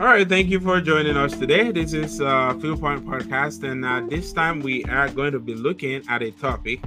All right, thank you for joining us today. This is uh, Point Podcast, and uh, this time we are going to be looking at a topic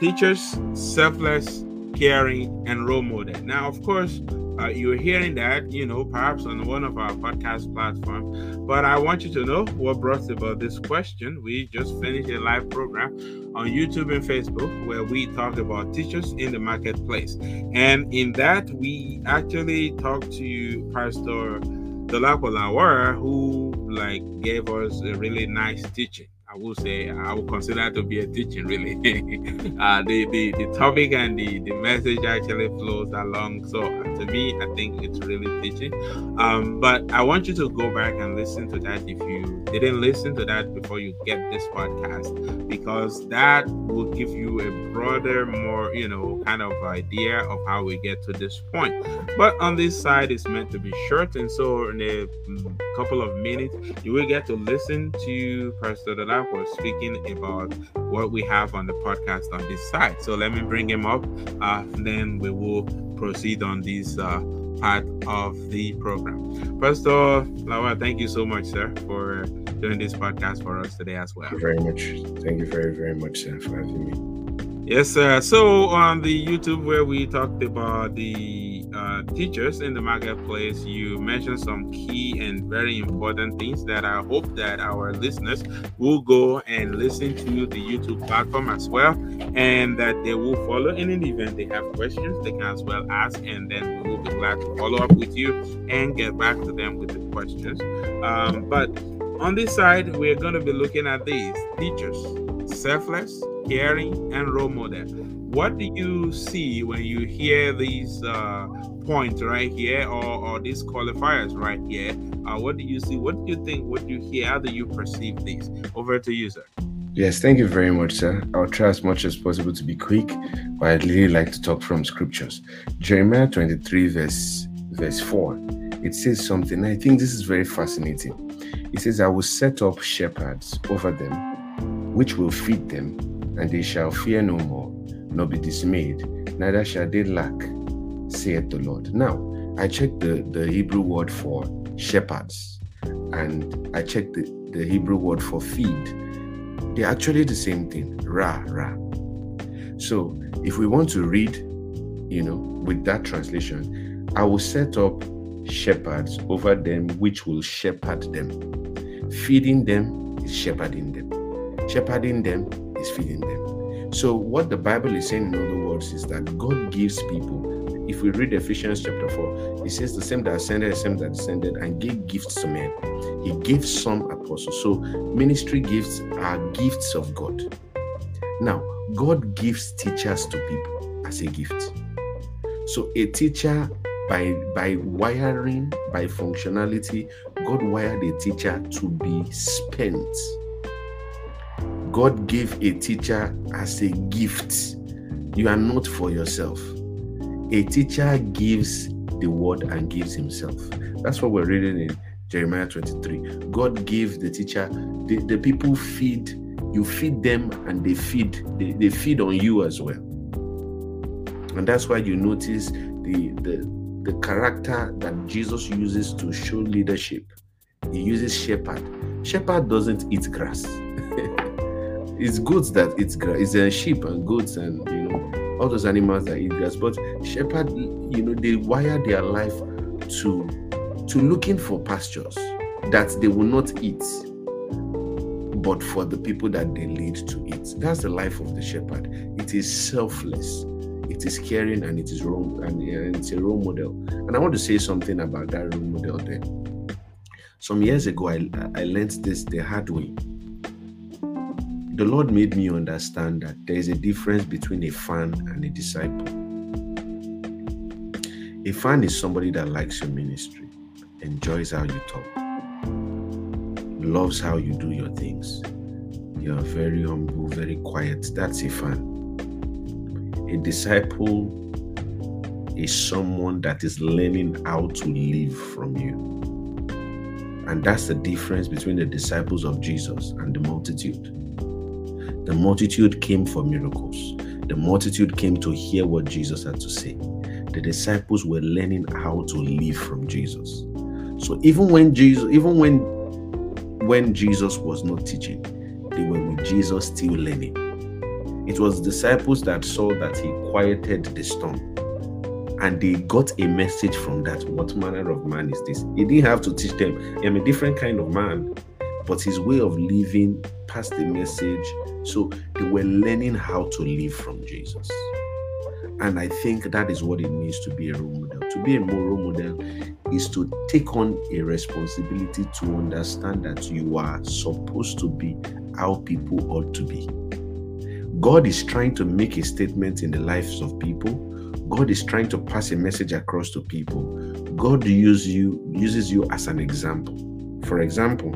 teachers, selfless, caring, and role model. Now, of course, uh, you're hearing that, you know, perhaps on one of our podcast platforms. But I want you to know what brought about this question. We just finished a live program on YouTube and Facebook where we talked about teachers in the marketplace. And in that, we actually talked to Pastor Dolapo Lawara, who like gave us a really nice teaching. I will say I will consider to be a teaching really. uh, the, the the topic and the, the message actually flows along. So to me, I think it's really teaching. Um, but I want you to go back and listen to that if you didn't listen to that before you get this podcast, because that will give you a broader, more you know, kind of idea of how we get to this point. But on this side, it's meant to be short, and so in a couple of minutes, you will get to listen to Pastor Dada was speaking about what we have on the podcast on this side. So let me bring him up, uh, then we will proceed on this uh, part of the program. Pastor Lawa, thank you so much, sir, for doing this podcast for us today as well. Thank you very much. Thank you very, very much, sir, for having me. Yes, sir. So on the YouTube where we talked about the teachers in the marketplace, you mentioned some key and very important things that I hope that our listeners will go and listen to the YouTube platform as well, and that they will follow. And in the event they have questions, they can as well ask, and then we will be glad to follow up with you and get back to them with the questions. Um, but on this side, we're going to be looking at these teachers, selfless caring, and role model. What do you see when you hear these uh, points right here or, or these qualifiers right here? Uh, what do you see? What do you think? What do you hear? How do you perceive these? Over to you, sir. Yes, thank you very much, sir. I'll try as much as possible to be quick, but I'd really like to talk from scriptures. Jeremiah 23, verse verse 4. It says something. I think this is very fascinating. It says, I will set up shepherds over them, which will feed them and they shall fear no more, nor be dismayed, neither shall they lack, saith the Lord. Now, I checked the, the Hebrew word for shepherds, and I checked the, the Hebrew word for feed. They're actually the same thing, ra, ra. So, if we want to read, you know, with that translation, I will set up shepherds over them which will shepherd them. Feeding them is shepherding them. Shepherding them is feeding them. So, what the Bible is saying, in other words, is that God gives people. If we read Ephesians chapter 4, it says the same that ascended, the same that descended, and gave gifts to men. He gave some apostles. So, ministry gifts are gifts of God. Now, God gives teachers to people as a gift. So, a teacher by by wiring by functionality god wired a teacher to be spent God gave a teacher as a gift. You are not for yourself. A teacher gives the word and gives himself. That's what we're reading in Jeremiah 23. God gave the teacher, the, the people feed, you feed them and they feed, they, they feed on you as well. And that's why you notice the, the, the character that Jesus uses to show leadership. He uses shepherd. Shepherd doesn't eat grass. it's goods that eat grass. It's uh, sheep and goats and you know all those animals that eat grass. But shepherd, you know, they wire their life to to looking for pastures that they will not eat, but for the people that they lead to eat. That's the life of the shepherd. It is selfless. It is caring and it is wrong and, and it's a role model. And I want to say something about that role model there. Some years ago, I, I learned this the hard way the Lord made me understand that there is a difference between a fan and a disciple. A fan is somebody that likes your ministry, enjoys how you talk, loves how you do your things. You are very humble, very quiet. That's a fan. A disciple is someone that is learning how to live from you. And that's the difference between the disciples of Jesus and the multitude. The multitude came for miracles. The multitude came to hear what Jesus had to say. The disciples were learning how to live from Jesus. So even when Jesus, even when when Jesus was not teaching, they were with Jesus still learning. It was disciples that saw that he quieted the storm. And they got a message from that. What manner of man is this? He didn't have to teach them. I'm a different kind of man. But his way of living passed the message. So they were learning how to live from Jesus. And I think that is what it means to be a role model. To be a role model is to take on a responsibility to understand that you are supposed to be how people ought to be. God is trying to make a statement in the lives of people. God is trying to pass a message across to people. God use you uses you as an example. For example,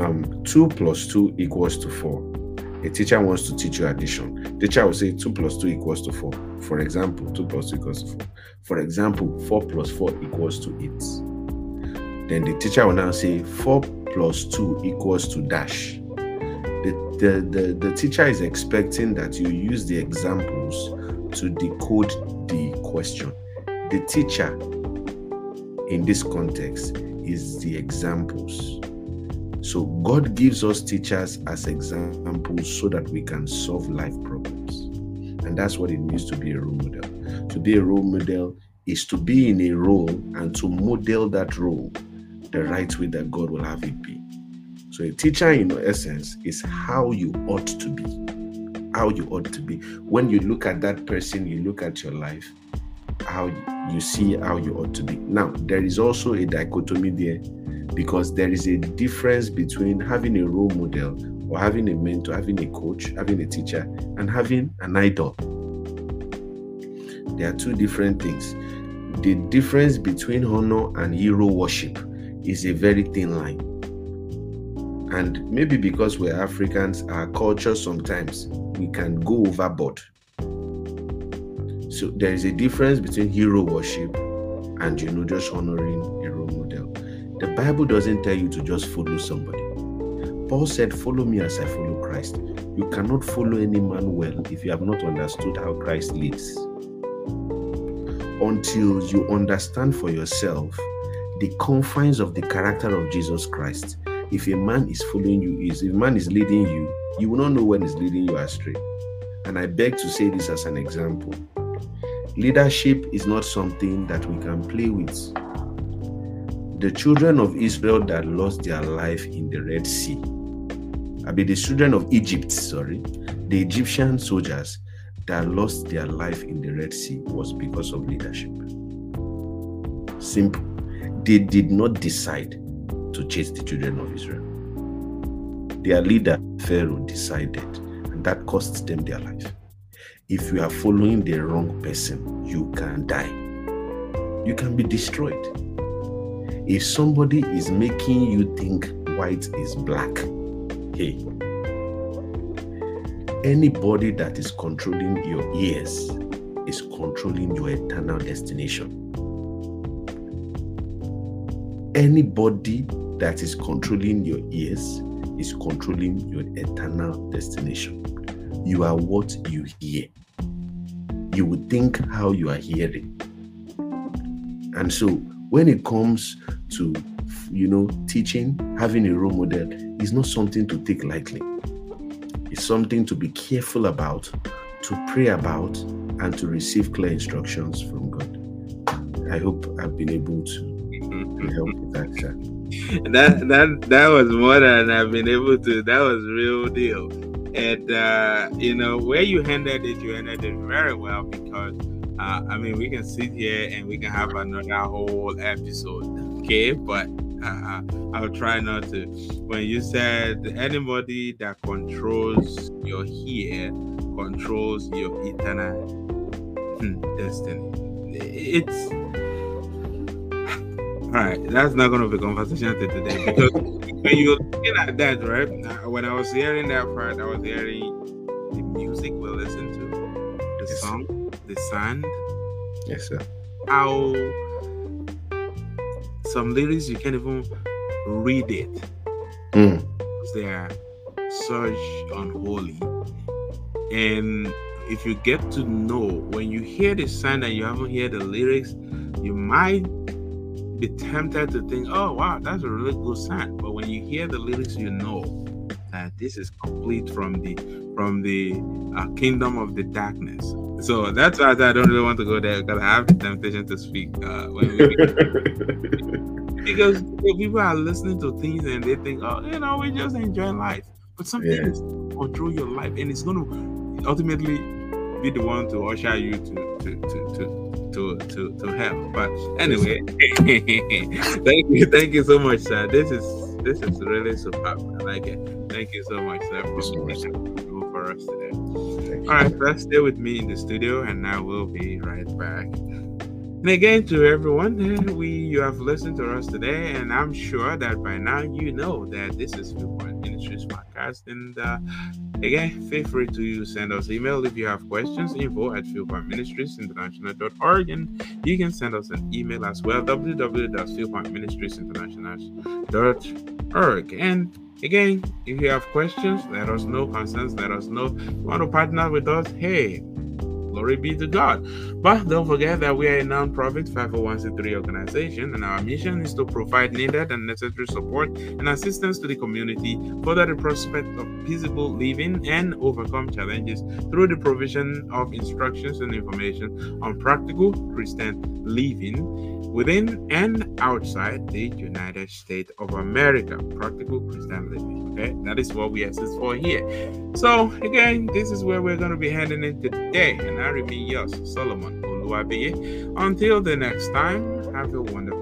um, 2 plus 2 equals to 4 a teacher wants to teach you addition. The teacher will say 2 plus 2 equals to 4. For example, 2 plus 2 equals to 4. For example, 4 plus 4 equals to 8. Then the teacher will now say 4 plus 2 equals to dash. The, the, the, the teacher is expecting that you use the examples to decode the question. The teacher in this context is the examples so God gives us teachers as examples so that we can solve life problems. And that's what it means to be a role model. To be a role model is to be in a role and to model that role the right way that God will have it be. So a teacher in essence is how you ought to be. How you ought to be. When you look at that person, you look at your life, how you see how you ought to be. Now, there is also a dichotomy there because there is a difference between having a role model or having a mentor, having a coach, having a teacher, and having an idol. There are two different things. The difference between honor and hero worship is a very thin line. And maybe because we're Africans, our culture sometimes we can go overboard. So there is a difference between hero worship and you know just honoring. The Bible doesn't tell you to just follow somebody. Paul said, Follow me as I follow Christ. You cannot follow any man well if you have not understood how Christ lives. Until you understand for yourself the confines of the character of Jesus Christ. If a man is following you, is if a man is leading you, you will not know when he's leading you astray. And I beg to say this as an example. Leadership is not something that we can play with the children of Israel that lost their life in the Red Sea. I mean, the children of Egypt, sorry, the Egyptian soldiers that lost their life in the Red Sea was because of leadership. Simple. They did not decide to chase the children of Israel. Their leader, Pharaoh, decided, and that cost them their life. If you are following the wrong person, you can die. You can be destroyed. If somebody is making you think white is black, hey, anybody that is controlling your ears is controlling your eternal destination. Anybody that is controlling your ears is controlling your eternal destination. You are what you hear. You would think how you are hearing. And so, when it comes to you know teaching having a role model is not something to take lightly. It's something to be careful about to pray about and to receive clear instructions from god. I hope i've been able to help with that sir. that that that was more than i've been able to. That was real deal. And uh you know where you handled it you handled it very well because uh, I mean, we can sit here and we can have another whole episode okay, but uh, I'll try not to. When you said anybody that controls your here controls your eternal hmm, destiny, it's all right. That's not going to be conversation today because when you're looking at that, right? When I was hearing that part, I was hearing the music we listen to, the song, the sound. Yes, sir. How some lyrics you can't even read it. Mm. They are such unholy. And if you get to know when you hear the sound and you haven't heard the lyrics, you might be tempted to think, oh wow, that's a really good sound. But when you hear the lyrics, you know that this is complete from the from the uh, kingdom of the darkness. So that's why I don't really want to go there because I have the temptation to speak uh, when we because people are listening to things and they think, oh, you know, we just enjoy life. But something yeah. is control your life and it's going to ultimately be the one to usher you to to to to to to to hell. But anyway, thank you, thank you so much, sir. This is this is really superb. I like it. Thank you so much, sir, for us today. All right, let's stay with me in the studio, and I will be right back. And again, to everyone, we you have listened to us today, and I'm sure that by now you know that this is Viewpoint Ministries podcast. And uh, again, feel free to send us email if you have questions. Info at viewpointministriesinternational.org, and you can send us an email as well. www.viewpointministriesinternational.org. And again, if you have questions, let us know. Concerns, let us know. If you want to partner with us? Hey Glory be to God. But don't forget that we are a non-profit 501c3 organization, and our mission is to provide needed and necessary support and assistance to the community for the prospect of peaceable living and overcome challenges through the provision of instructions and information on practical Christian living within and outside the United States of America. Practical Christian living. Okay, that is what we exist for here. So, again, this is where we're going to be heading in today. And I remain yours, Solomon Oluwabiye. Until the next time, have a wonderful